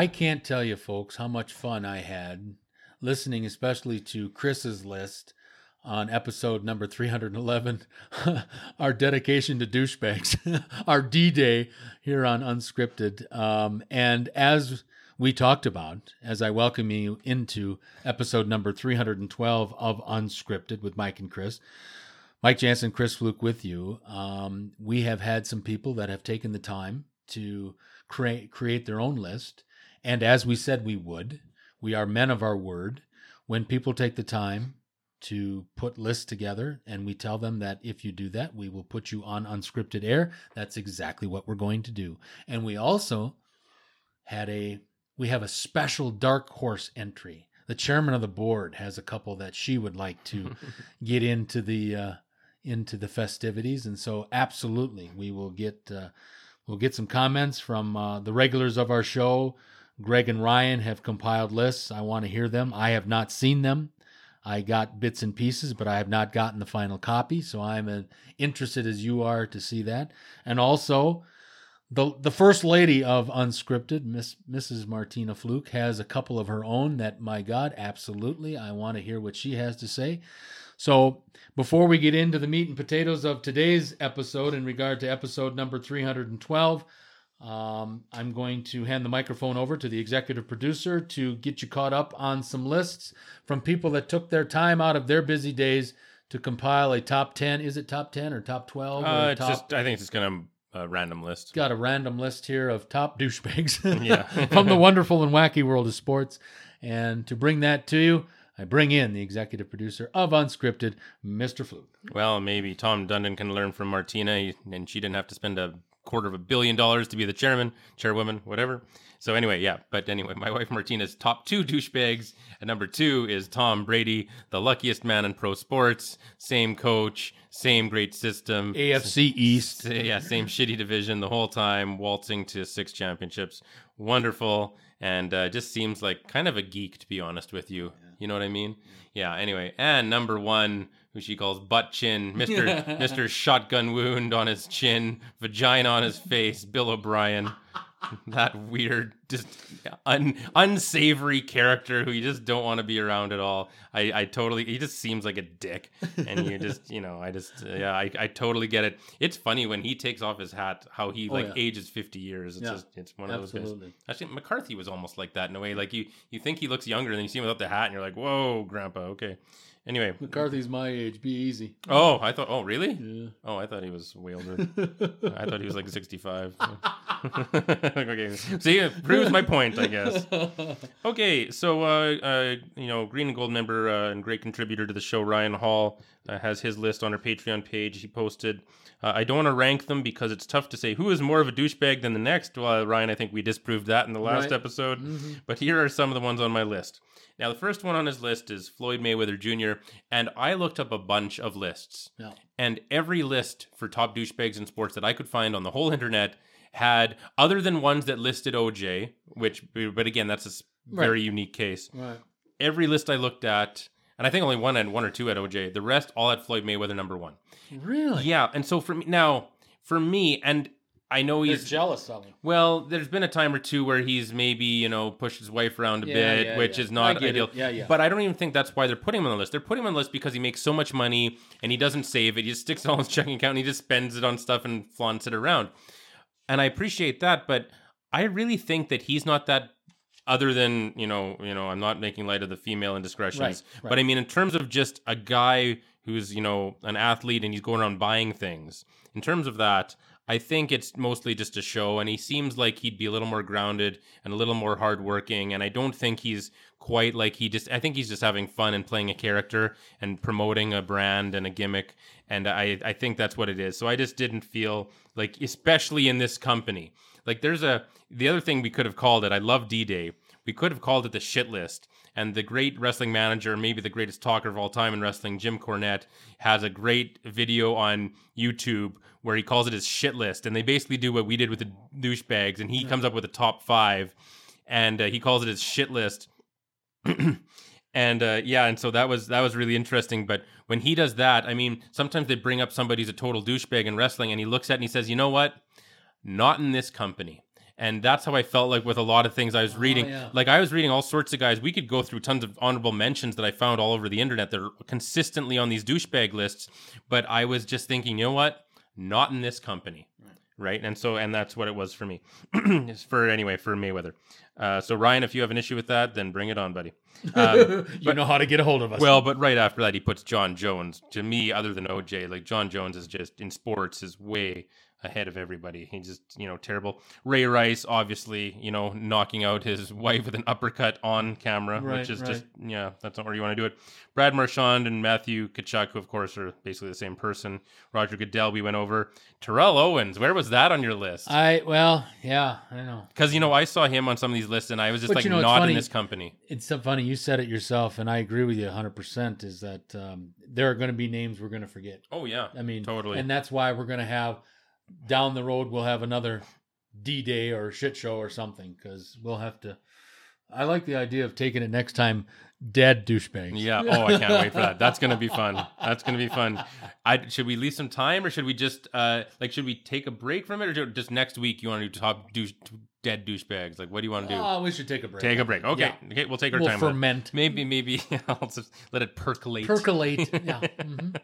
I can't tell you, folks, how much fun I had listening, especially to Chris's list on episode number 311, our dedication to douchebags, our D Day here on Unscripted. Um, and as we talked about, as I welcome you into episode number 312 of Unscripted with Mike and Chris, Mike Jansen, Chris Fluke with you. Um, we have had some people that have taken the time to create create their own list, and as we said we would, we are men of our word. When people take the time to put lists together and we tell them that if you do that we will put you on unscripted air that's exactly what we're going to do. And we also had a we have a special dark horse entry. The chairman of the board has a couple that she would like to get into the uh, into the festivities. And so absolutely we will get uh, we'll get some comments from uh, the regulars of our show greg and ryan have compiled lists i want to hear them i have not seen them I got bits and pieces, but I have not gotten the final copy. So I'm uh, interested as you are to see that. And also, the the first lady of Unscripted, Miss Mrs. Martina Fluke, has a couple of her own. That my God, absolutely, I want to hear what she has to say. So before we get into the meat and potatoes of today's episode, in regard to episode number 312. Um, I'm going to hand the microphone over to the executive producer to get you caught up on some lists from people that took their time out of their busy days to compile a top 10. Is it top 10 or top 12? Uh, it's top... just, I think it's just going to a random list. Got a random list here of top douchebags Yeah. from the wonderful and wacky world of sports. And to bring that to you, I bring in the executive producer of Unscripted, Mr. Fluke. Well, maybe Tom Dundon can learn from Martina, and she didn't have to spend a quarter of a billion dollars to be the chairman, chairwoman, whatever. So anyway, yeah. But anyway, my wife Martina's top two douchebags. At number two is Tom Brady, the luckiest man in pro sports. Same coach, same great system. AFC East. yeah, same shitty division the whole time, waltzing to six championships. Wonderful, and uh, just seems like kind of a geek, to be honest with you. You know what I mean? Yeah. Anyway, and number one, who she calls butt chin, Mister Mister Shotgun wound on his chin, vagina on his face, Bill O'Brien. That weird, just un, unsavory character who you just don't want to be around at all. I, I totally, he just seems like a dick, and you just, you know, I just, yeah, I, I totally get it. It's funny when he takes off his hat, how he Oh, like yeah. ages fifty years. It's Yeah, just, it's one of those guys. Actually, McCarthy was almost like that in a way. Like you, you think he looks younger, and then you see him without the hat, and you're like, whoa, Grandpa, okay. Anyway, McCarthy's my age. Be easy. oh, I thought, oh, really? Yeah. Oh, I thought he was way older. I thought he was like 65. okay. See, it proves my point, I guess. Okay, so, uh, uh, you know, Green and Gold member uh, and great contributor to the show, Ryan Hall, uh, has his list on our Patreon page. He posted, uh, I don't want to rank them because it's tough to say who is more of a douchebag than the next. Well, Ryan, I think we disproved that in the last Right. episode. But here are some of the ones on my list. Now, the first one on his list is Floyd Mayweather Jr., and I looked up a bunch of lists. No. And every list for top douchebags in sports that I could find on the whole internet had, other than ones that listed OJ, which, but again, that's a very unique case. Right. Every list I looked at, and I think only one had one or two had OJ. The rest all had Floyd Mayweather number one. Really? Yeah, and so for me now, for me, and I know They're he's jealous of him. well, there's been a time or two where he's maybe, you know, pushed his wife around a Yeah, bit, yeah, which yeah. is not get ideal. it. Yeah, yeah. But I don't even think that's why they're putting him on the list. They're putting him on the list because he makes so much money and he doesn't save it. He just sticks it all in his checking account and he just spends it on stuff and flaunts it around. And I appreciate that, but I really think that he's not that other than, you know, you know, I'm not making light of the female indiscretions. Right, right. But I mean in terms of just a guy who's, you know, an athlete and he's going around buying things. In terms of that, I think it's mostly just a show, and he seems like he'd be a little more grounded and a little more hardworking. And I don't think he's quite like he just. I think he's just having fun and playing a character and promoting a brand and a gimmick. And I, I think that's what it is. So I just didn't feel like, especially in this company, like there's a the other thing we could have called it. I love D Day. We could have called it the shit list. And the great wrestling manager, maybe the greatest talker of all time in wrestling, Jim Cornette, has a great video on YouTube where he calls it his shit list. And they basically do what we did with the douchebags, and he comes up with a top five, and uh, he calls it his shit list. and uh, yeah, and so that was that was really interesting. But when he does that, I mean, sometimes they bring up somebody who's a total douchebag in wrestling, and he looks at it and he says, "You know what? Not in this company." And that's how I felt like with a lot of things I was reading. yeah. Like I was reading all sorts of guys. We could go through tons of honorable mentions that I found all over the internet that are consistently on these douchebag lists. But I was just thinking, you know what? Not in this company. Right. And so, and that's what it was for me. For anyway, for Mayweather. Uh, so, Ryan, if you have an issue with that, then bring it on, buddy. Um, you know how to get a hold of us. well, but right after that, he puts Jon Jones. To me, other than OJ, like Jon Jones is just in sports is way ahead of everybody. He's just you know terrible. Ray Rice, obviously, you know knocking out his wife with an uppercut on camera, Right, which is right. just yeah, that's not where you want to do it. Brad Marchand and Matthew Tkachuk, who of course are basically the same person. Roger Goodell, we went over. Terrell Owens, where was that on your list? I well, yeah, I know. Because you know I saw him on some of these lists, and I was just But like you know, not in this company. It's so funny. You said it yourself, and I agree with you 100%. Is that um, there are going to be names we're going to forget. Oh yeah, I mean, Totally. And that's why we're going to have down the road, we'll have another D Day or shit show or something because we'll have to. I like the idea of taking it next time, dead douchebags. Yeah. Oh, I can't wait for that. That's gonna be fun. That's gonna be fun. I should we leave some time, or should we just uh like should we take a break from it, or just next week you want to do top douche, dead douchebags? Like, what do you want to do? Oh, we should take a break. take a break. Okay. Yeah. Okay. We'll take our We'll time. ferment, Maybe. Maybe I'll just let it percolate. percolate. yeah. mhm.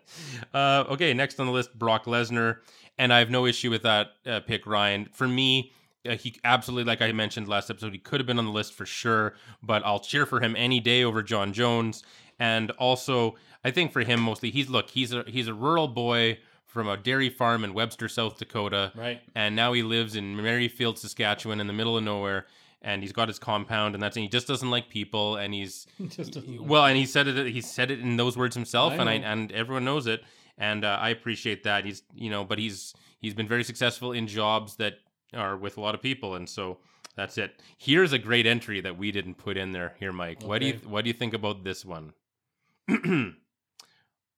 Uh, okay, next on the list, Brock Lesnar, and I have no issue with that uh, pick, Ryan. For me, uh, he absolutely, like I mentioned last episode, he could have been on the list for sure. But I'll cheer for him any day over Jon Jones. And also, I think for him mostly, he's look, he's a he's a rural boy from a dairy farm in Webster, South Dakota, Right. and now he lives in Maryfield, Saskatchewan, in the middle of nowhere. And he's got his compound, and that's and he just doesn't like people, and he's Just well, and he said it. He said it in those words himself, I and I and everyone knows it, and uh, I appreciate that. He's you know, but he's he's been very successful in jobs that are with a lot of people, and so that's it. Here's a great entry that we didn't put in there. Here, Mike. What do you what do you think about this one?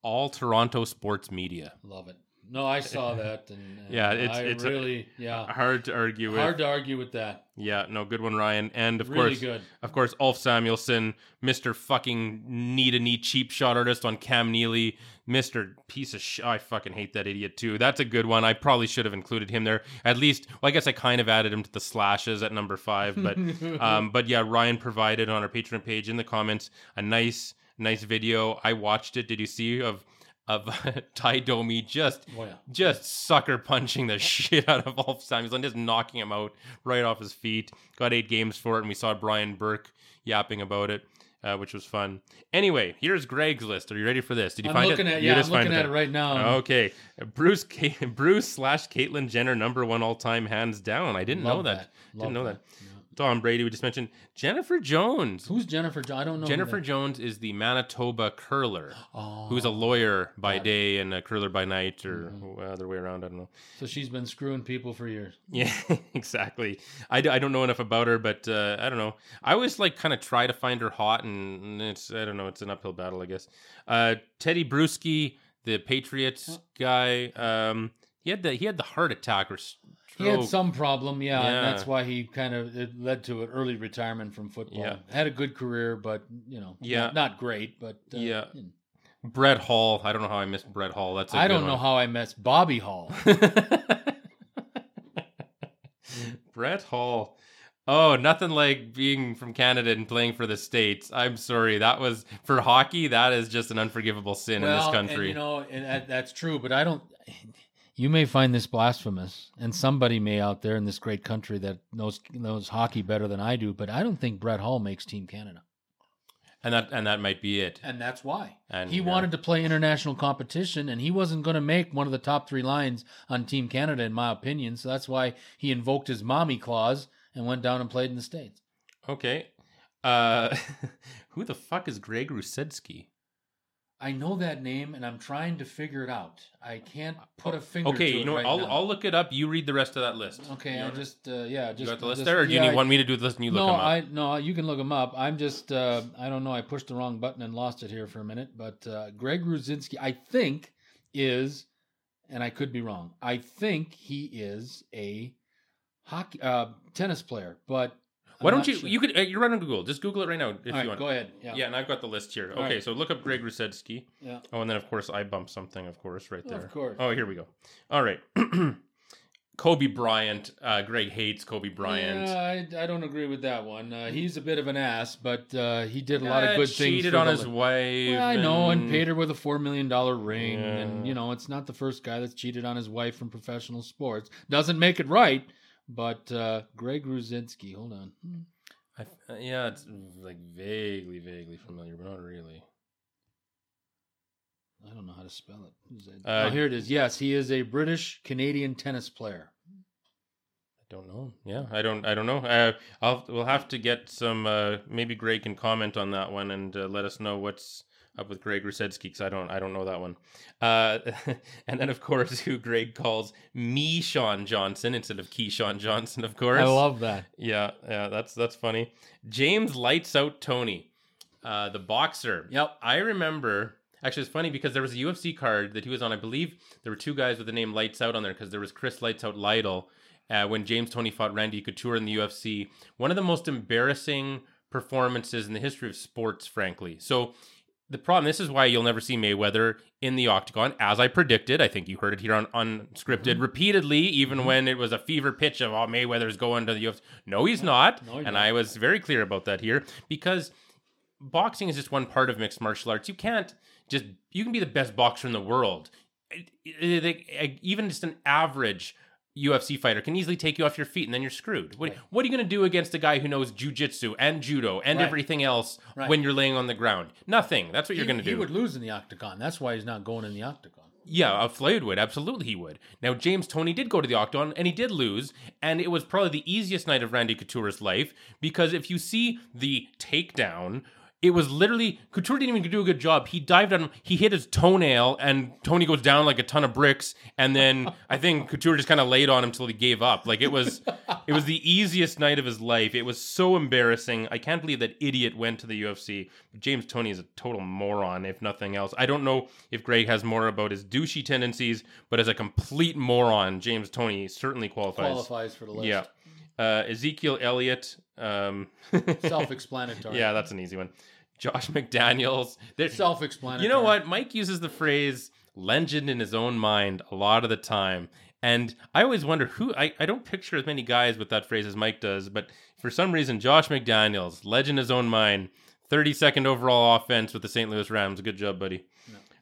All Toronto sports media. Love it. No, I saw that, and, and Yeah, it's- I it's a- really, yeah, Hard to argue with. hard to argue with that. Yeah, no, good one, Ryan. And of really course, good. Of course, Ulf Samuelsson, Mr. fucking knee to knee cheap shot artist on Cam Neely, Mr. piece of sh- I fucking hate that idiot too. That's a good one. I probably should have included him there. At least, well, I guess I kind of added him to the slashes at number five. But, um, but yeah, Ryan provided on our Patreon page in the comments a nice, nice video. I watched it. Did you see of of Tie Domi just Oh yeah. just sucker punching the shit out of Ulf Samuelsson, just knocking him out right off his feet. Got eight games for it, and we saw Brian Burke yapping about it, uh, which was fun. Anyway, here's Greg's list. Are you ready for this? Did you I'm find looking it? at yeah, I'm looking at it there. right now. Okay, Bruce Ka- Bruce slash Caitlyn Jenner, number one all time, hands down. I didn't know Love that. Didn't know that. Yeah. Tom Brady, we just mentioned Jennifer Jones. Who's Jennifer? Jo- I don't know. Jennifer Jones is the Manitoba curler, Oh, who's a lawyer by day and a curler by night, or Mm-hmm. other way around. I don't know. so she's been screwing people for years. Yeah, exactly. I, I don't know enough about her, but uh, I don't know. I always like kind of try to find her hot, and it's I don't know. It's an uphill battle, I guess. Uh, Teddy Bruschi, the Patriots guy, um, he had the he had the heart attack or. He had some problem, yeah, Yeah. and that's why he kind of it led to an early retirement from football. Yeah. Had a good career, but you know, Yeah. not, not great. But uh, Yeah. you know. Brett Hull. I don't know how I missed Brett Hull. That's I I don't know how I missed Bobby Hall. Brett Hull. Oh, nothing like being from Canada and playing for the states. I'm sorry, that was for hockey. That is just an unforgivable sin in this country. and, you know, and that, that's true. But I don't. You may find this blasphemous, and somebody may out there in this great country that knows knows hockey better than I do. But I don't think Brett Hull makes Team Canada, and that and that might be it. and that's why And he yeah. wanted to play international competition, and he wasn't going to make one of the top three lines on Team Canada, in my opinion. So that's why he invoked his mommy clause and went down and played in the states. Okay. Uh, who the fuck is Greg Rusedski? I know that name, and I'm trying to figure it out. I can't put a finger. On it. Okay, you know right? I'll now. I'll look it up. You read the rest of that list. Okay, You I know- just uh, yeah, just you got the list just- there, or do you yeah, need, want me to do the list and you look them up? I no, you can look them up. I'm just uh, I don't know. I pushed the wrong button and lost it here for a minute. But uh, Greg Ruzinski, I think, is, and I could be wrong. I think he is a hockey uh, tennis player. But Why don't you? sure. You could. Uh, you're running Google. Just Google it right now if you want. go ahead. Yeah, Yeah, and I've got the list here. Okay, right. so look up Greg Rusedski. yeah. Oh, and then of course I bumped something, of course, right there. Of course. Oh, here we go. All right. Kobe Bryant. Uh, Greg hates Kobe Bryant. Yeah, I, I don't agree with that one. Uh, he's a bit of an ass, but uh, he did a lot of good things. Cheated on his li- wife. Yeah, I know, and paid her with a four million dollar ring, and you know it's not the first guy that's cheated on his wife from professional sports. Doesn't make it right, but uh, Greg Ruzinski, hold on, Hmm. I, uh, yeah, it's like vaguely, vaguely familiar, but not really. I don't know how to spell it. Uh, oh, here it is. Yes, he is a British Canadian tennis player. I don't know. Yeah, I don't. I don't know. Uh, I'll. We'll have to get some. Uh, maybe Greg can comment on that one and uh, let us know what's up with Greg Rusedski because I don't. I don't know that one. Uh, and then of course, who Greg calls me Sean Johnson instead of Keyshawn Johnson. Of course. I love that. Yeah, yeah. That's that's funny. James lights out Toney, uh, the boxer. Yep. I remember. Actually, it's funny because there was a UFC card that he was on. I believe there were two guys with the name Lights Out on there because there was Chris Lights Out Lytle uh, when James Toney fought Randy Couture in the UFC. One of the most embarrassing performances in the history of sports, frankly. So the problem, this is why you'll never see Mayweather in the octagon, as I predicted. I think you heard it here on unscripted Mhm. repeatedly, even when it was a fever pitch of, oh, Mayweather's going to the UFC. No, he's not. No, and not. I was very clear about that here because boxing is just one part of mixed martial arts. You can't just you can be the best boxer in the world. Even just an average UFC fighter can easily take you off your feet, and then you're screwed. What, Right. what are you going to do against a guy who knows jujitsu and judo and Right. everything else Right. when you're laying on the ground? Nothing. That's what you're going to do. He would lose in the octagon. That's why he's not going in the octagon. Yeah, a Floyd would. Absolutely, he would. Now, James Toney did go to the Octagon, and he did lose, and it was probably the easiest night of Randy Couture's life, because if you see the takedown, it was literally, Couture didn't even do a good job. He dived on him, he hit his toenail, and Toney goes down like a ton of bricks, and then I think Couture just kind of laid on him until he gave up. Like, it was, it was the easiest night of his life. It was so embarrassing. I can't believe that idiot went to the UFC. James Toney is a total moron, if nothing else. I don't know if Greg has more about his douchey tendencies, but as a complete moron, James Toney certainly qualifies. Qualifies for the list. Yeah. Uh, Ezekiel Elliott. Um, Self-explanatory. yeah, that's an easy one. Josh McDaniels. There's, Self-explanatory. you know what? Mike uses the phrase legend in his own mind a lot of the time. And I always wonder who, I, I don't picture as many guys with that phrase as Mike does, but for some reason, Josh McDaniels, legend in his own mind, 32nd overall offense with the St. Louis Rams. Good job, buddy.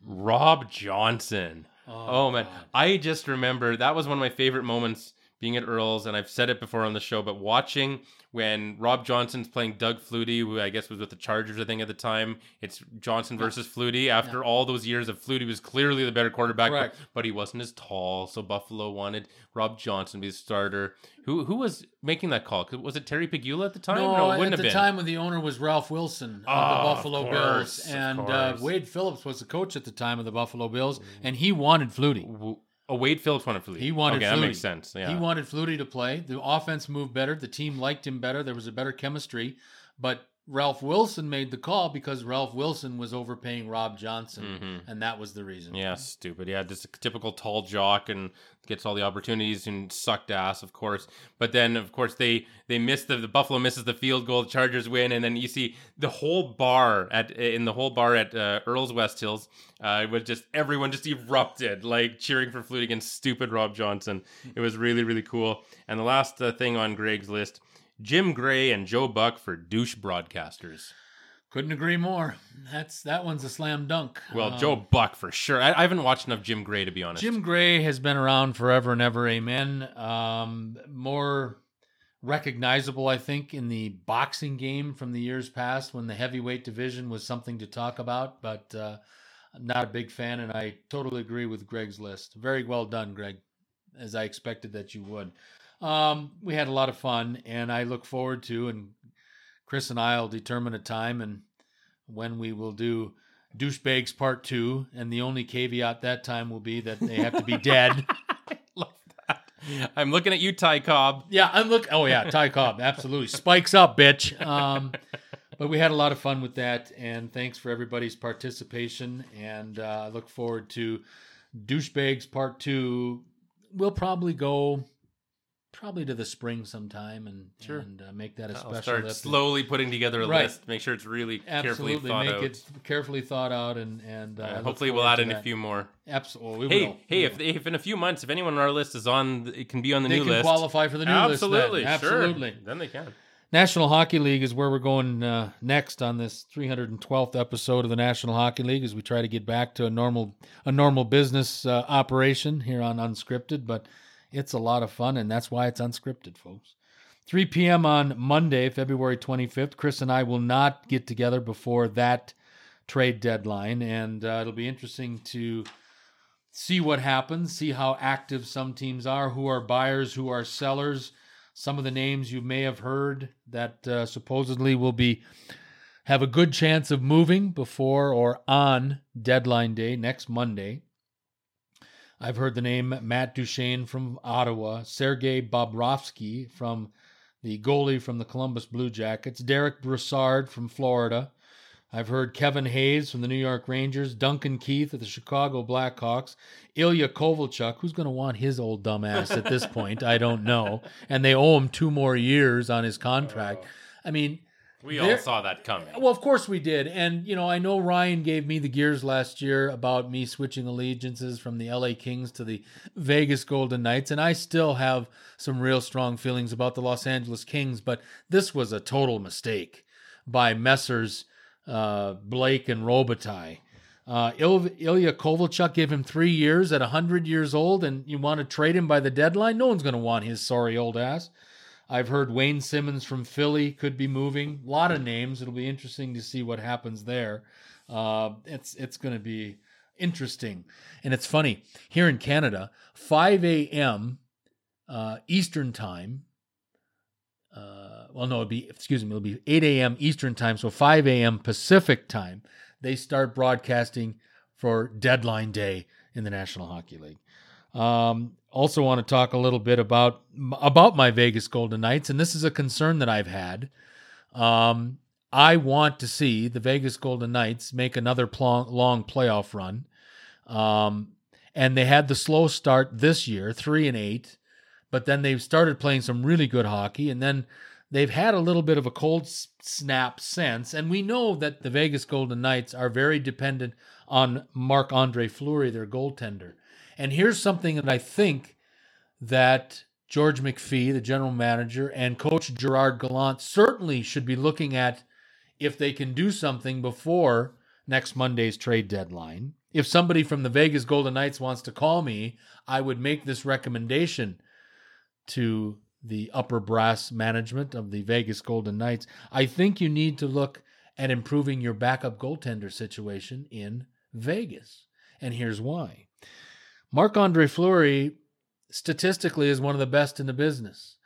Rob Johnson. Oh, man. God. I just remember that was one of my favorite moments being at Earl's, and I've said it before on the show, but watching when Rob Johnson's playing Doug Flutie, who I guess was with the Chargers, I think at the time. It's Johnson versus Flutie. After all those years of Flutie was clearly the better quarterback, but, but he wasn't as tall, so Buffalo wanted Rob Johnson to be the starter. Who who was making that call? Was it Terry Pegula at the time? No, it at wouldn't the have been. time when the owner was Ralph Wilson Oh, of the of Buffalo course, Bills, and uh. Wade Phillips was the coach at the time of the Buffalo Bills, and he wanted Flutie. Oh, Wade Phillips wanted Flutie. He wanted okay, Flutie. that makes sense. Yeah. He wanted Flutie to play. The offense moved better. The team liked him better. There was a better chemistry. But Ralph Wilson made the call because Ralph Wilson was overpaying Rob Johnson, Mhm. and that was the reason. Yeah, stupid. Yeah, just a typical tall jock and gets all the opportunities and sucked ass, of course. But then, of course, they they miss the, the Buffalo misses the field goal. The Chargers win, and then you see the whole bar at in the whole bar at uh, Earl's West Hills uh, was just everyone just erupted like cheering for Flutie against stupid Rob Johnson. It was really really cool. And the last uh, thing on Greg's list. Jim Gray and Joe Buck for douche broadcasters. Couldn't agree more. That's that one's a slam dunk. Well, Um, Joe Buck for sure. I, I haven't watched enough Jim Gray to be honest. Jim Gray has been around forever and ever. Amen. Um, more recognizable, I think, in the boxing game from the years past when the heavyweight division was something to talk about. But uh, I'm not a big fan, and I totally agree with Greg's list. Very well done, Greg, as I expected that you would. Um, we had a lot of fun, and I look forward to, and Chris and I will determine a time and when we will do douchebags part two, and the only caveat that time will be that they have to be dead. I'm looking at you, Ty Cobb. yeah, I'm look. Oh yeah, Ty Cobb, absolutely spikes up, bitch. Um, but we had a lot of fun with that, and thanks for everybody's participation. And uh, I look forward to douchebags part two. We'll probably go probably to the spring sometime and Sure. and uh, make that a I'll special start episode. slowly putting together a Right. list. Make sure it's really Absolutely, carefully thought make out. it carefully thought out, and and uh, hopefully, we'll add in a few more. Absolutely, we Hey, will. hey, if, if in a few months, if anyone on our list is on, it can be on the new. they new can list. qualify for the new Absolutely, list, then. sure. absolutely. Then they can. National Hockey League is where we're going uh, next on this 312th episode of the National Hockey League as we try to get back to a normal a normal business uh, operation here on Unscripted. But it's a lot of fun, and that's why it's unscripted, folks. 3 p.m. on Monday, February 25th. Chris and I will not get together before that trade deadline, and uh, it'll be interesting to see what happens, see how active some teams are, who are buyers, who are sellers. Some of the names you may have heard that uh, supposedly will be have a good chance of moving before or on deadline day next Monday. I've heard the name Matt Duchene from Ottawa, Sergei Bobrovsky from the goalie from the Columbus Blue Jackets, Derick Brassard from Florida. I've heard Kevin Hayes from the New York Rangers, Duncan Keith of the Chicago Blackhawks, Ilya Kovalchuk, who's going to want his old dumbass at this point, I don't know. And they owe him two more years on his contract. I mean, We There- all saw that coming. well, of course we did. And, you know, I know Ryan gave me the gears last year about me switching allegiances from the LA Kings to the Vegas Golden Knights. And I still have some real strong feelings about the Los Angeles Kings, but this was a total mistake by Messrs. Uh, Blake and Robitaille. Uh, Il- Ilya Kovalchuk gave him three years at 100 years old, and you want to trade him by the deadline? No one's going to want his sorry old ass. I've heard Wayne Simmonds from Philly could be moving. A lot of names. It'll be interesting to see what happens there. Uh, it's it's going to be interesting, and it's funny here in Canada, 5 a.m. Uh, Eastern time. Uh, well, no, it'll be excuse me, it'll be 8 a.m. Eastern time, so 5 a.m. Pacific time. They start broadcasting for deadline day in the National Hockey League. Um, also, want to talk a little bit about about my Vegas Golden Knights, and this is a concern that I've had. Um, I want to see the Vegas Golden Knights make another long playoff run, um, and they had the slow start this year, three and eight, but then they've started playing some really good hockey, and then they've had a little bit of a cold snap since, and we know that the Vegas Golden Knights are very dependent on Marc Andre Fleury, their goaltender. And here's something that I think that George McPhee, the general manager, and Coach Gerard Gallant certainly should be looking at if they can do something before next Monday's trade deadline. If somebody from the Vegas Golden Knights wants to call me, I would make this recommendation to the upper brass management of the Vegas Golden Knights. I think you need to look at improving your backup goaltender situation in Vegas. And here's why. Marc Andre Fleury statistically is one of the best in the business.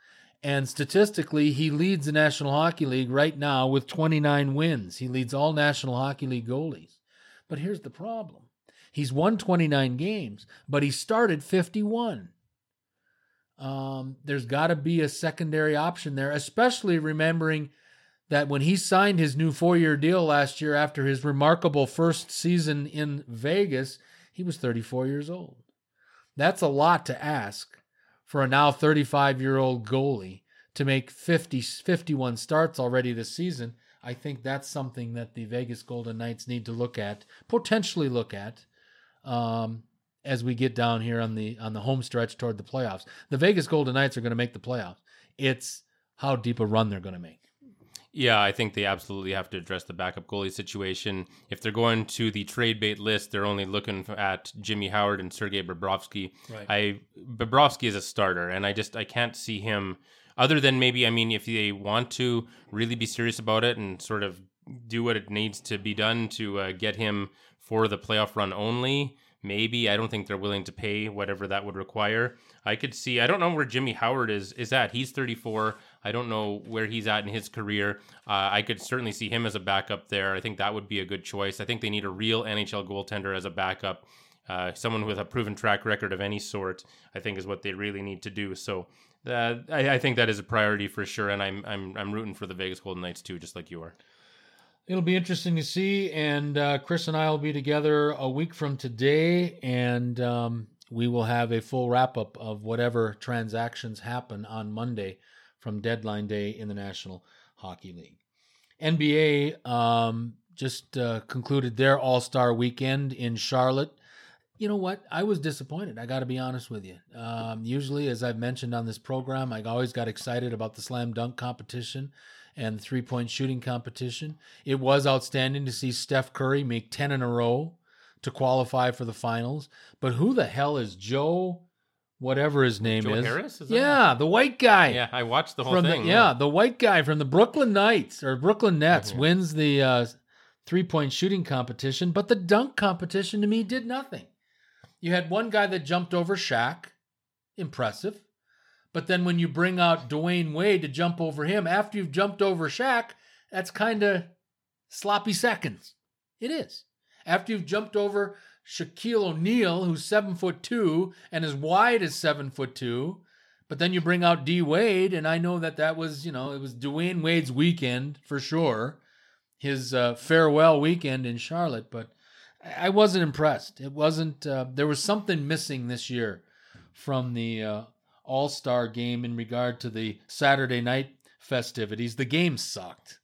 And statistically, he leads the National Hockey League right now with 29 wins. He leads all National Hockey League goalies. But here's the problem he's won 29 games, but he started 51. Um, there's got to be a secondary option there, especially remembering that when he signed his new four year deal last year after his remarkable first season in Vegas, he was 34 years old. That's a lot to ask for a now 35 year old goalie to make 50, 51 starts already this season. I think that's something that the Vegas Golden Knights need to look at, potentially look at, um, as we get down here on the on the home stretch toward the playoffs. The Vegas Golden Knights are going to make the playoffs. It's how deep a run they're going to make. Yeah, I think they absolutely have to address the backup goalie situation. If they're going to the trade bait list, they're only looking at Jimmy Howard and Sergei Bobrovsky. Right. I Bobrovsky is a starter, and I just I can't see him other than maybe I mean if they want to really be serious about it and sort of do what it needs to be done to uh, get him for the playoff run only. Maybe I don't think they're willing to pay whatever that would require. I could see. I don't know where Jimmy Howard is is at. He's 34. I don't know where he's at in his career. Uh, I could certainly see him as a backup there. I think that would be a good choice. I think they need a real NHL goaltender as a backup. Uh, someone with a proven track record of any sort, I think, is what they really need to do. So, uh, I, I think that is a priority for sure, and I'm I'm I'm rooting for the Vegas Golden Knights too, just like you are. It'll be interesting to see, and uh, Chris and I will be together a week from today, and um, we will have a full wrap up of whatever transactions happen on Monday from deadline day in the National Hockey League. NBA um, just uh, concluded their All Star weekend in Charlotte. You know what? I was disappointed. I got to be honest with you. Um, usually, as I've mentioned on this program, I always got excited about the slam dunk competition and the three point shooting competition. It was outstanding to see Steph Curry make 10 in a row to qualify for the finals. But who the hell is Joe, whatever his name Joe is? Harris? Is yeah, the white guy. Yeah, I watched the whole thing. The, yeah, the white guy from the Brooklyn Knights or Brooklyn Nets Mhm. wins the uh, three point shooting competition, but the dunk competition to me did nothing. You had one guy that jumped over Shaq, impressive. But then when you bring out Dwyane Wade to jump over him after you've jumped over Shaq, that's kind of sloppy seconds. It is. After you've jumped over Shaquille O'Neal, who's seven foot two and as wide as seven foot two, but then you bring out D Wade, and I know that that was, you know, it was Dwyane Wade's weekend for sure, his uh, farewell weekend in Charlotte. But I wasn't impressed. It wasn't. Uh, there was something missing this year from the uh, All Star game in regard to the Saturday night festivities. The game sucked.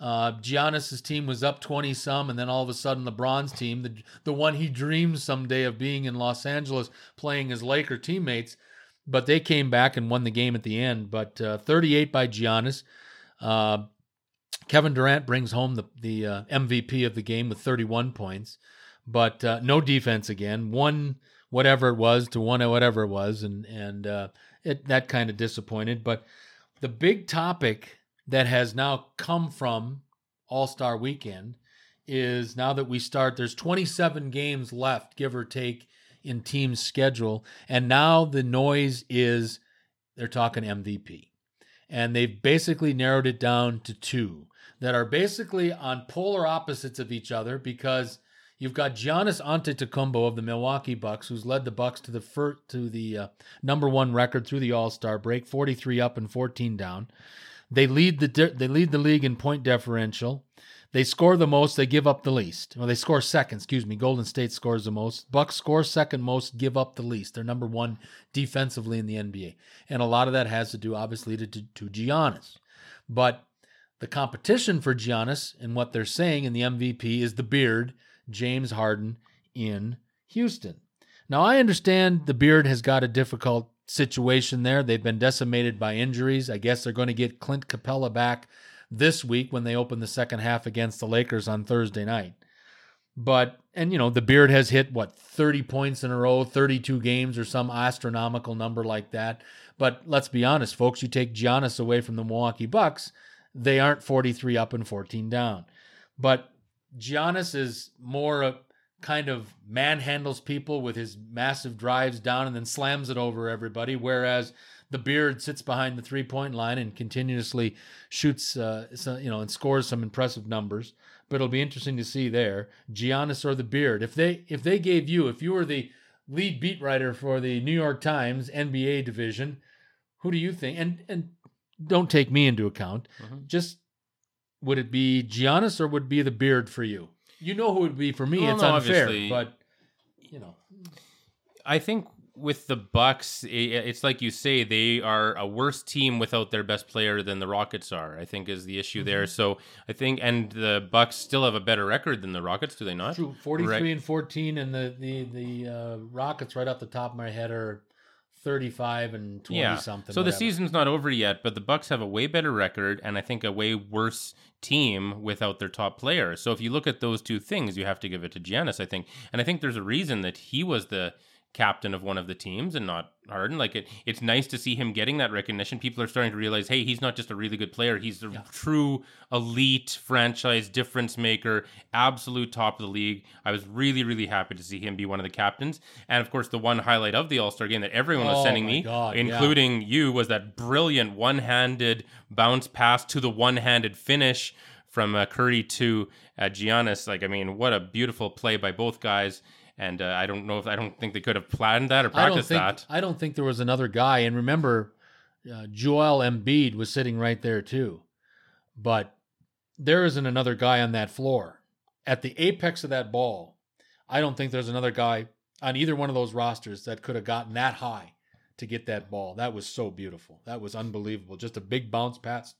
Uh, Giannis's team was up twenty some, and then all of a sudden, LeBron's team, the the one he dreams someday of being in Los Angeles, playing his Laker teammates, but they came back and won the game at the end. But uh, 38 by Giannis. Uh, Kevin Durant brings home the the uh, MVP of the game with 31 points, but uh, no defense again. One whatever it was to one whatever it was, and and uh, it that kind of disappointed. But the big topic that has now come from All Star Weekend is now that we start. There's 27 games left, give or take, in team's schedule, and now the noise is they're talking MVP and they've basically narrowed it down to two that are basically on polar opposites of each other because you've got Giannis Antetokounmpo of the Milwaukee Bucks, who's led the Bucks to the fir- to the uh, number one record through the All Star break, 43 up and 14 down. They lead the they lead the league in point differential. They score the most, they give up the least. Well, they score second, excuse me. Golden State scores the most. Bucks score second most, give up the least. They're number one defensively in the NBA. And a lot of that has to do, obviously, to, to, to Giannis. But the competition for Giannis and what they're saying in the MVP is the beard, James Harden in Houston. Now, I understand the beard has got a difficult situation there. They've been decimated by injuries. I guess they're going to get Clint Capela back this week when they open the second half against the Lakers on Thursday night. But, and you know, the Beard has hit what, 30 points in a row, 32 games, or some astronomical number like that. But let's be honest, folks, you take Giannis away from the Milwaukee Bucks, they aren't 43 up and 14 down. But Giannis is more kind of manhandles people with his massive drives down and then slams it over everybody, whereas the beard sits behind the three point line and continuously shoots, uh, so, you know, and scores some impressive numbers. But it'll be interesting to see there, Giannis or the beard. If they if they gave you, if you were the lead beat writer for the New York Times NBA division, who do you think? And and don't take me into account. Mhm. Just would it be Giannis or would it be the beard for you? You know who it would be for me. Well, it's no, unfair, obviously. but you know, I think with the Bucks, it's like you say they are a worse team without their best player than the Rockets are. I think is the issue there. Mm-hmm. So I think, and the Bucks still have a better record than the Rockets, do they not? true. Forty three Right. and fourteen, and the the the uh, Rockets right off the top of my head are thirty five and twenty Yeah. something. So the season's not over yet, but the Bucks have a way better record and I think a way worse team without their top player. So if you look at those two things, you have to give it to Giannis, I think. And I think there's a reason that he was the captain of one of the teams and not Harden. Like it, it's nice to see him getting that recognition. People are starting to realize, hey, he's not just a really good player. He's a Yeah. true elite franchise difference maker, absolute top of the league. I was really, really happy to see him be one of the captains. And of course, the one highlight of the All Star game that everyone was Oh sending me, God, yeah. including you, was that brilliant one handed bounce pass to the one handed finish from uh, Curry to uh, Giannis. Like, I mean, what a beautiful play by both guys. And uh, I don't know if I don't think they could have planned that or I practiced think that. I don't think there was another guy. And remember, uh, Joel Embiid was sitting right there too, but there isn't another guy on that floor at the apex of that ball. I don't think there's another guy on either one of those rosters that could have gotten that high to get that ball. That was so beautiful. That was unbelievable. Just a big bounce pass.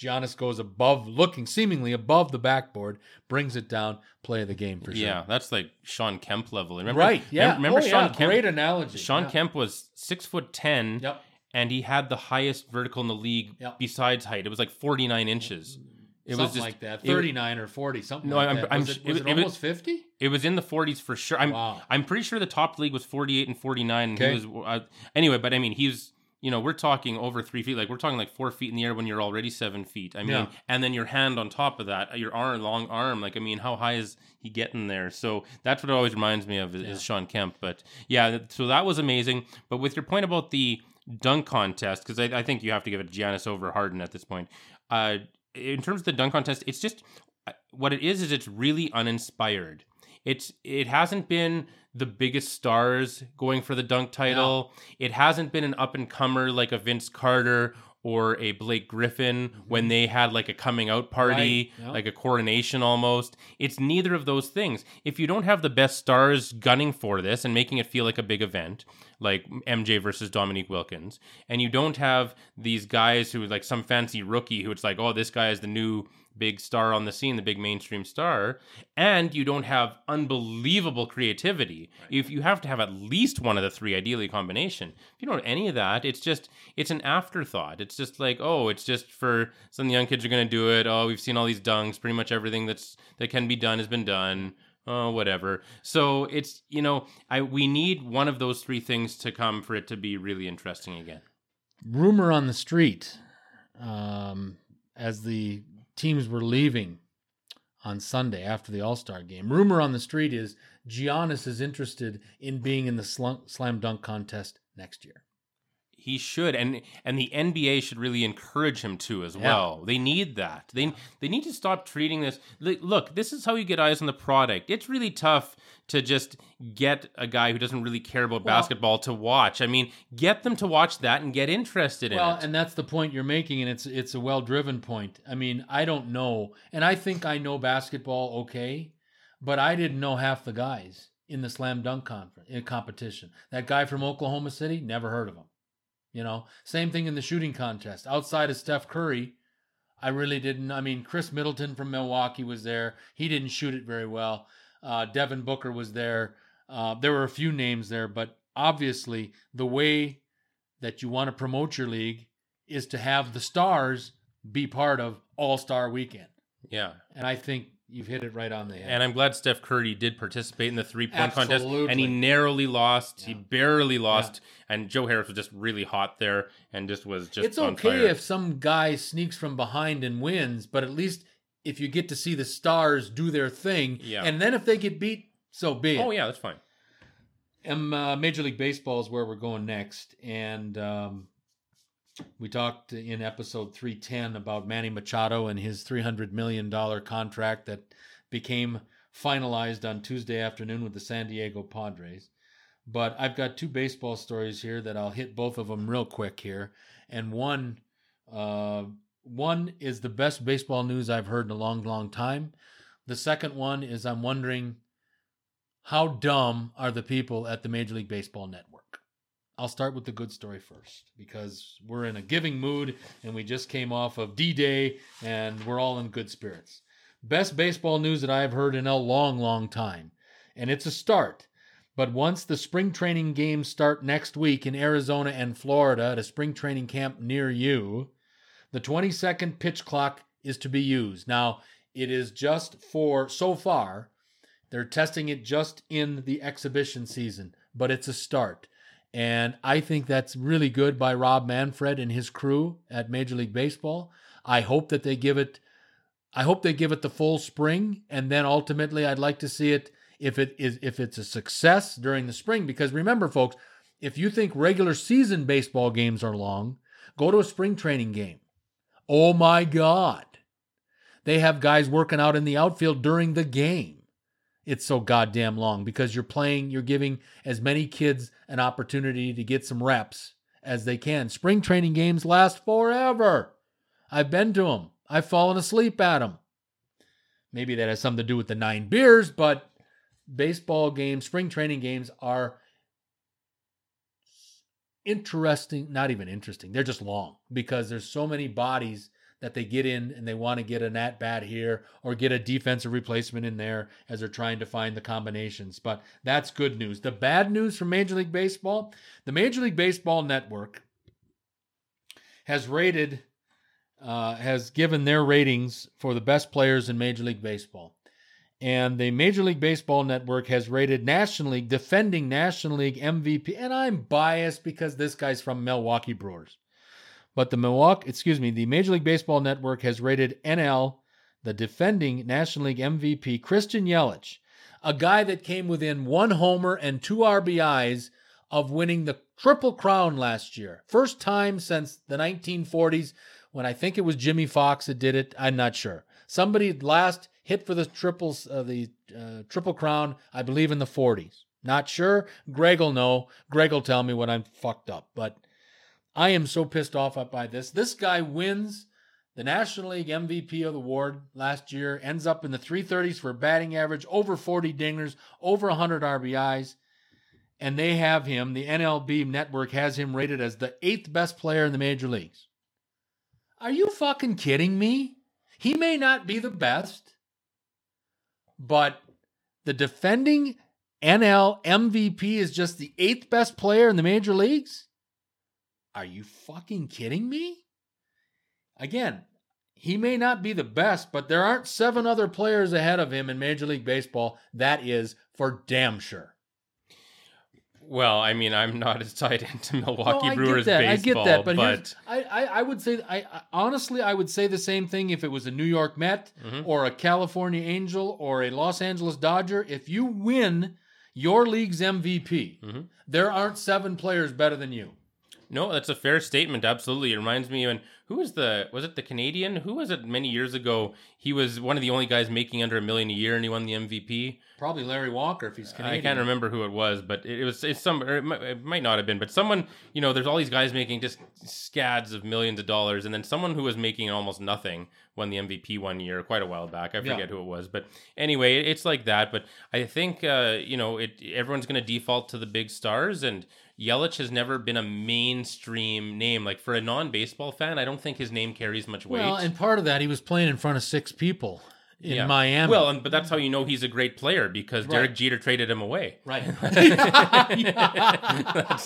Giannis goes above, looking seemingly above the backboard, brings it down, play of the game for sure. Yeah, that's like Shawn Kemp level. Remember, right. Yeah. Remember, oh, Shawn yeah. Kemp? Great analogy. Shawn yeah. Kemp was six foot ten, Yep. and he had the highest vertical in the league Yep. besides height. It was like forty nine inches. It something was just like that. it- 39 or 40, something No, like I'm- that. I'm was it, was it it, almost 50? It was in the 40s for sure. I'm Wow. I'm pretty sure the top league was 48 and 49. And Okay. he was uh, anyway, but I mean, he's you know we're talking over three feet. Like we're talking like four feet in the air when you're already seven feet. I mean, Yeah. and then your hand on top of that, your arm, long arm. Like I mean, how high is he getting there? So that's what it always reminds me of is, is Shawn Kemp. But yeah, so that was amazing. But with your point about the dunk contest, because I, I think you have to give it Giannis over Harden at this point. Uh, in terms of the dunk contest, it's just uh, what it is is it's really uninspired. It's it hasn't been the biggest stars going for the dunk title. It hasn't been an up and comer like a Vince Carter or a Blake Griffin when they had like a coming out party, Mm-hmm. Right, yeah. like a coronation almost. It's neither of those things. If you don't have the best stars gunning for this and making it feel like a big event, like MJ versus Dominique Wilkins, and you don't have these guys who like some fancy rookie who it's like, oh, this guy is the new big star on the scene, the big mainstream star, and you don't have unbelievable creativity. If you have to have at least one of the three, ideally combination. If you don't have any of that, it's just it's an afterthought. It's just like, oh, it's just for some young kids are gonna do it. Oh, we've seen all these dunks. Pretty much everything that's that can be done has been done. Oh, whatever. So it's you know, I we need one of those three things to come for it to be really interesting again. rumor on the street um, as the teams were leaving on Sunday after the All Star game. Rumor on the street is Giannis is interested in being in the slam, slam dunk contest next year. He should, and and the NBA should really encourage him to as Yeah. well. They need that. They they need to stop treating this. Look, this is how you get eyes on the product. It's really tough to just get a guy who doesn't really care about Well- basketball to watch. I mean, get them to watch that and get interested in Well, and that's the point you're making, and it's it's a well driven point. I mean, I don't know, and I think I know basketball okay, but I didn't know half the guys in the slam dunk conference in competition. That guy from Oklahoma City, never heard of him. You know, same thing in the shooting contest. Outside of Steph Curry, I really didn't. I mean, Khris Middleton from Milwaukee was there. He didn't shoot it very well. Uh, Devin Booker was there. Uh, there were a few names there, but obviously, the way that you want to promote your league is to have the stars be part of All Star Weekend. yeah. And I think you've hit it right on the head. And I'm glad Steph Curry did participate in the three point contest, and he narrowly lost. He barely lost, and Joe Harris was just really hot there, and just was just. it's okay fire. if some guy sneaks from behind and wins, but at least if you get to see the stars do their thing, Yeah. and then if they get beat, so be it. Oh yeah, that's fine. Um, uh, Major League Baseball is where we're going next, and um, we talked in episode 310 about Manny Machado and his 300 million dollar contract that became finalized on Tuesday afternoon with the San Diego Padres. But I've got two baseball stories here that I'll hit both of them real quick here, and one, uh, one is the best baseball news I've heard in a long, long time. The second one is I'm wondering how dumb are the people at the Major League Baseball Network? I'll start with the good story first because we're in a giving mood and we just came off of D Day and we're all in good spirits. Best baseball news that I've heard in a long, long time. And it's a start. But once the spring training games start next week in Arizona and Florida at a spring training camp near you, the 20 second pitch clock is to be used. Now, it is just for so far they're testing it just in the exhibition season, but it's a start. And I think that's really good by Rob Manfred and his crew at Major League Baseball. I hope that they give it I hope they give it the full spring and then ultimately I'd like to see it if it is if it's a success during the spring because remember folks, if you think regular season baseball games are long, go to a spring training game. Oh my god. They have guys working out in the outfield during the game it's so goddamn long because you're playing, you're giving as many kids an opportunity to get some reps as they can. Spring training games last forever. I've been to them, I've fallen asleep at them. Maybe that has something to do with the nine beers, but baseball games, spring training games are interesting, not even interesting. They're just long because there's so many bodies that they get in and they want to get an at bat here or get a defensive replacement in there as they're trying to find the combinations. But that's good news. The bad news from Major League Baseball the Major League Baseball Network has rated, uh, has given their ratings for the best players in Major League Baseball. And the Major League Baseball Network has rated National League, defending National League MVP. And I'm biased because this guy's from Milwaukee Brewers. But the Milwaukee, excuse me, the Major League Baseball Network has rated NL, the defending National League MVP, Christian Yelich, a guy that came within one homer and two RBIs of winning the Triple Crown last year. First time since the 1940s when I think it was Jimmie Foxx that did it. I'm not sure. Somebody last hit for the triples, uh, the uh, Triple Crown, I believe in the 40s. Not sure. Greg will know. Greg will tell me when I'm fucked up. But I am so pissed off by this. This guy wins the National League MVP of the award last year, ends up in the 330s for batting average, over 40 dingers, over 100 RBIs. And they have him, the NLB network has him rated as the eighth best player in the major leagues. Are you fucking kidding me? He may not be the best, but the defending NL MVP is just the eighth best player in the major leagues? Are you fucking kidding me? Again, he may not be the best, but there aren't seven other players ahead of him in Major League Baseball. That is for damn sure. Well, I mean, I'm not as tied into Milwaukee No, Brewers that. baseball, I get that, but, but I, I, I would say, I, I honestly, I would say the same thing if it was a New York Met Mhm. or a California Angel or a Los Angeles Dodger. If you win your league's MVP, Mhm. there aren't seven players better than you. No, that's a fair statement. Absolutely, it reminds me when who was the was it the Canadian? Who was it many years ago? He was one of the only guys making under a million a year, and he won the MVP. Probably Larry Walker if he's Canadian. I can't remember who it was, but it, it was it's some or it might, it might not have been, but someone you know. There's all these guys making just scads of millions of dollars, and then someone who was making almost nothing won the MVP one year, quite a while back. I Yeah. forget who it was, but anyway, it- it's like that. But I think uh, you know it. Everyone's going to default to the big stars, and Yelich has never been a mainstream name. Like for a non-baseball fan, I don't think his name carries much weight. Well, and part of that, he was playing in front of six people in Yeah. Miami. Well, and, but that's how you know he's a great player because Right. Derek Jeter traded him away. right. That's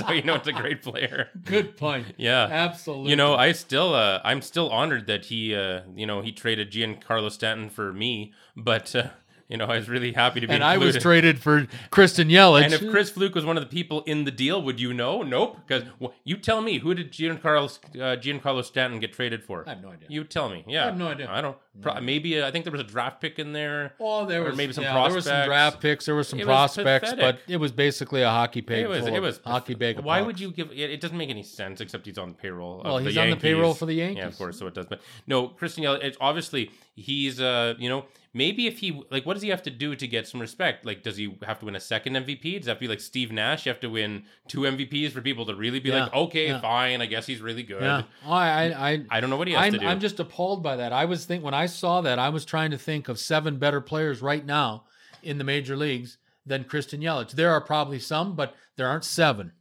how you know it's a great player. Good point. Yeah. Absolutely. You know, I still uh I'm still honored that he uh you know, he traded Giancarlo Stanton for me, but uh, you know, I was really happy to be and I was traded for Christian Yelich. and if Chris Fluke was one of the people in the deal, would you know? Nope. Because well, you tell me, who did Giancarlo uh, Giancarlo Stanton get traded for? I have no idea. You tell me. Yeah, I have no idea. I don't. Pro- maybe uh, I think there was a draft pick in there. Oh, there or was maybe some yeah, There was some draft picks. There was some It prospects, but it was basically a hockey bag. It was. It was hockey bag. Why would you give? It, it doesn't make any sense except he's on the payroll. Well, of the he's on the payroll for the Yeah, Yankees. of course, so it does. But no, Christian Yelich. It's obviously he's uh you know maybe if he like what does he have to do to get some respect? Like does he have to win a second MVP? Does that be like Steve Nash? You have to win two MVPs for people to really be Yeah, like, okay, yeah. fine, I guess he's really good. Yeah, Oh, I, I, I, I don't know what he has I'm, to do. I'm just appalled by that. I was think when I saw that, I was trying to think of seven better players right now in the major leagues than Christian Yelich. There are probably some, but there aren't seven.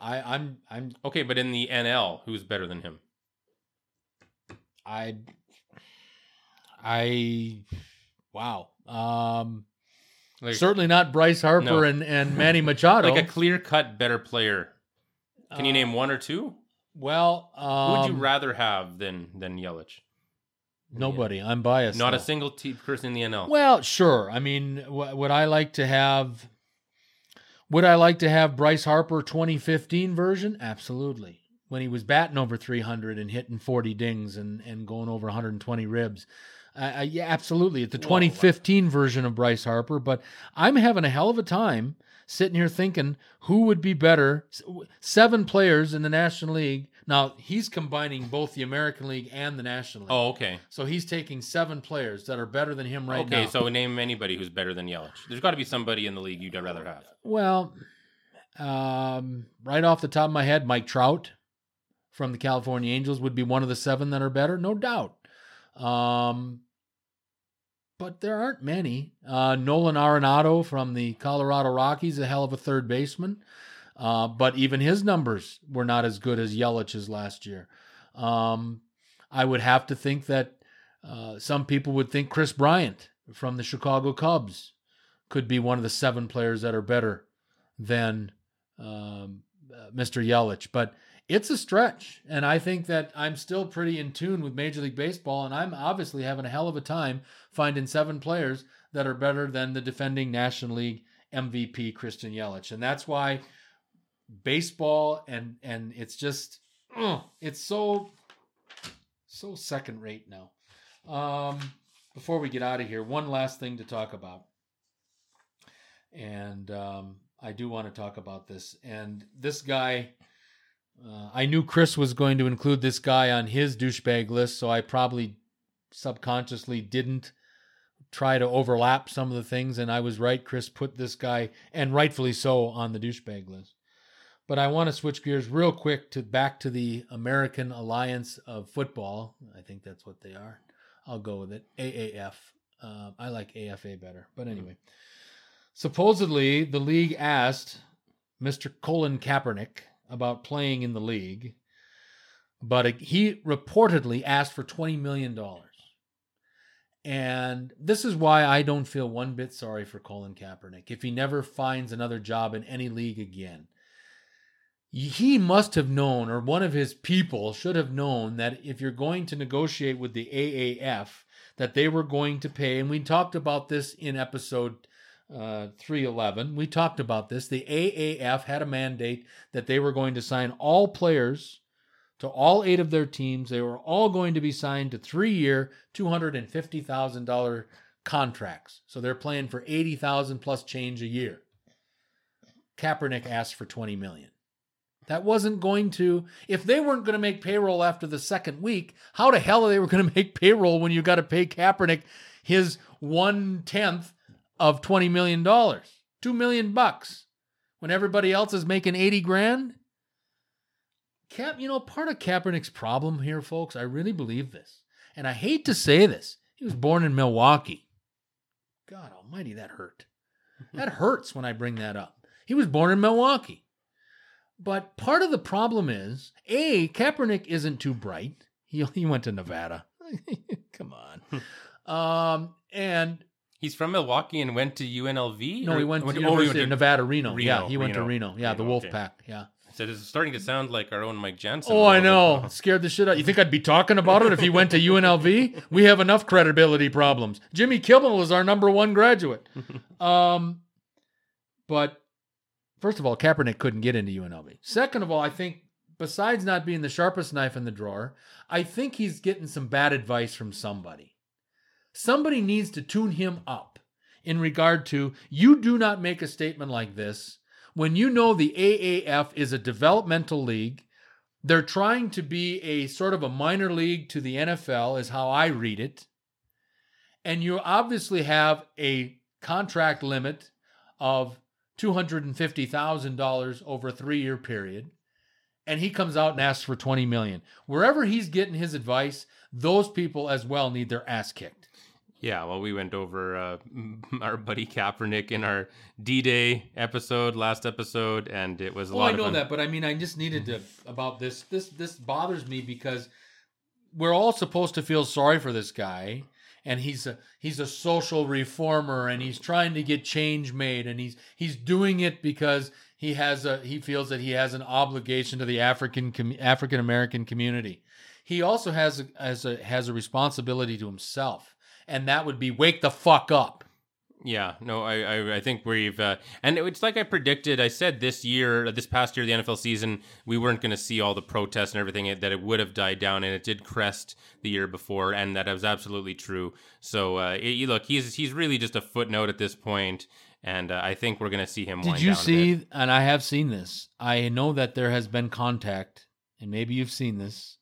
I, I'm, I'm, okay, but in the NL, who's better than him? I, I, wow. Um, Like, certainly not Bryce Harper No. and, and Manny Machado. like a clear cut better player. Can you Uh, name one or two? Well, Who um, would you rather have than than Yelich? Nobody. I'm biased. Not a single te- person in the NL. Well, sure. I mean, w- would I like to have? Would I like to have Bryce Harper 2015 version? Absolutely. When he was batting over 300 and hitting 40 dings and, and going over 120 ribs. Uh, uh, yeah, absolutely. It's the Whoa. 2015 version of Bryce Harper, but I'm having a hell of a time sitting here thinking who would be better. Seven players in the National League. Now, he's combining both the American League and the National League. oh, okay. So he's taking seven players that are better than him right now. okay, so name anybody who's better than Yelich. There's got to be somebody in the league you'd rather have. Well, um, right off the top of my head, Mike Trout from the California Angels would be one of the seven that are better, no doubt. Um, but there aren't many. Uh, Nolan Arenado from the Colorado Rockies, a hell of a third baseman. Uh, but even his numbers were not as good as Yelich's last year. Um, I would have to think that uh, some people would think Kris Bryant from the Chicago Cubs could be one of the seven players that are better than um, uh, Mr. Yelich. But it's a stretch. And I think that I'm still pretty in tune with Major League Baseball. And I'm obviously having a hell of a time finding seven players that are better than the defending National League MVP, Christian Yelich. And that's why baseball and and it's just it's so so second rate now. Um, before we get out of here, one last thing to talk about, and um, I do want to talk about this. And this guy, uh, I knew Chris was going to include this guy on his douchebag list, so I probably subconsciously didn't try to overlap some of the things. And I was right. Chris put this guy, and rightfully so, on the douchebag list. But I want to switch gears real quick to back to the American Alliance of Football. I think that's what they are. I'll go with it. AAF. Uh, I like AFA better. But anyway, supposedly the league asked Mr. Colin Kaepernick about playing in the league, but he reportedly asked for $20 million. And this is why I don't feel one bit sorry for Colin Kaepernick if he never finds another job in any league again he must have known, or one of his people should have known, that if you're going to negotiate with the AAF, that they were going to pay. And we talked about this in episode uh, 311. We talked about this. The AAF had a mandate that they were going to sign all players to all eight of their teams. They were all going to be signed to three year, $250,000 contracts. So they're playing for 80000 plus change a year. Kaepernick asked for 20 million. That wasn't going to, if they weren't going to make payroll after the second week, how the hell are they going to make payroll when you got to pay Kaepernick his one tenth of $20 million? Two million bucks when everybody else is making 80 grand? Cap, you know, part of Kaepernick's problem here, folks, I really believe this. And I hate to say this. He was born in Milwaukee. God almighty, that hurt. That hurts when I bring that up. He was born in Milwaukee. But part of the problem is, A, Kaepernick isn't too bright. He, he went to Nevada. Come on. um, and He's from Milwaukee and went to UNLV. No, he went to oh, University went to, of Nevada, Reno. Reno. Yeah, he Reno. went to Reno. Yeah, Reno, the Wolf okay. Pack. Yeah. So this is starting to sound like our own Mike Jensen. Oh, I know. Scared the shit out. You think I'd be talking about it if he went to UNLV? We have enough credibility problems. Jimmy Kimmel is our number one graduate. Um, but First of all, Kaepernick couldn't get into UNLV. Second of all, I think besides not being the sharpest knife in the drawer, I think he's getting some bad advice from somebody. Somebody needs to tune him up in regard to you do not make a statement like this when you know the AAF is a developmental league. They're trying to be a sort of a minor league to the NFL, is how I read it. And you obviously have a contract limit of $250,000 over a 3-year period and he comes out and asks for 20 million. Wherever he's getting his advice, those people as well need their ass kicked. Yeah, well, we went over uh, our buddy Kaepernick in our D-Day episode, last episode, and it was a oh, lot. I know that, but I mean, I just needed to about this. This this bothers me because we're all supposed to feel sorry for this guy, and he's a he's a social reformer and he's trying to get change made and he's he's doing it because he has a he feels that he has an obligation to the African African American community. He also has a, has a has a responsibility to himself, and that would be wake the fuck up. Yeah, no, I, I, I think we've, uh, and it's like I predicted. I said this year, this past year, the NFL season, we weren't going to see all the protests and everything that it would have died down, and it did crest the year before, and that was absolutely true. So, uh, it, look, he's he's really just a footnote at this point, and uh, I think we're going to see him. Did you see? And I have seen this. I know that there has been contact, and maybe you've seen this.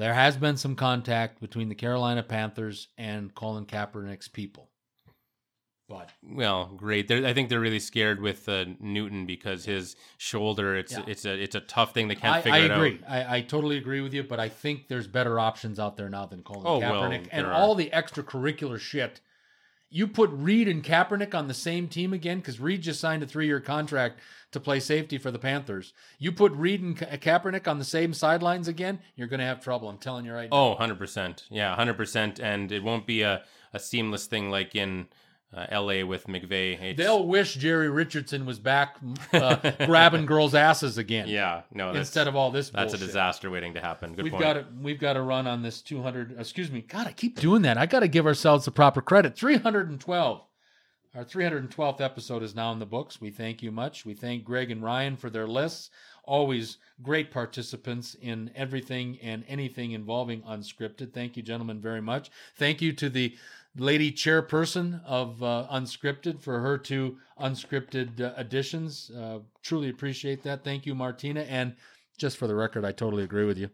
There has been some contact between the Carolina Panthers and Colin Kaepernick's people. But well, great. They're, I think they're really scared with uh, Newton because his shoulder. It's yeah. it's a it's a tough thing. They can't I, figure I it agree. out. I, I totally agree with you. But I think there's better options out there now than Colin oh, Kaepernick, well, and all the extracurricular shit You put Reid and Kaepernick on the same team again because Reid just signed a three-year contract to play safety for the Panthers. You put Reid and Ka- uh, Kaepernick on the same sidelines again, you're going to have trouble. I'm telling you right now. Oh, 100%. Yeah, 100%. And it won't be a, a seamless thing like in uh, LA with McVay. It's- They'll wish Jerry Richardson was back uh, grabbing girls' asses again Yeah, no, that's, instead of all this. that's a disaster waiting to happen. Good we've point. got to we've got to run on this 200 excuse me god i keep doing that i got to give ourselves the proper credit 312 our 312th episode is now in the books we thank you much we thank greg and ryan for their lists always great participants in everything and anything involving unscripted thank you gentlemen very much thank you to the lady chairperson of uh, unscripted for her two unscripted uh, additions uh, truly appreciate that thank you martina and just for the record i totally agree with you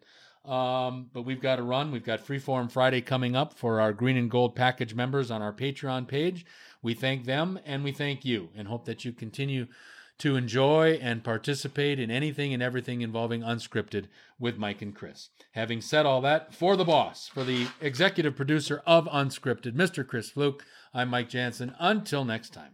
um, but we've got to run. We've got Freeform Friday coming up for our green and gold package members on our Patreon page. We thank them and we thank you and hope that you continue to enjoy and participate in anything and everything involving unscripted with Mike and Chris. Having said all that, for the boss, for the executive producer of Unscripted, Mr. Chris Fluke, I'm Mike Jansen. Until next time.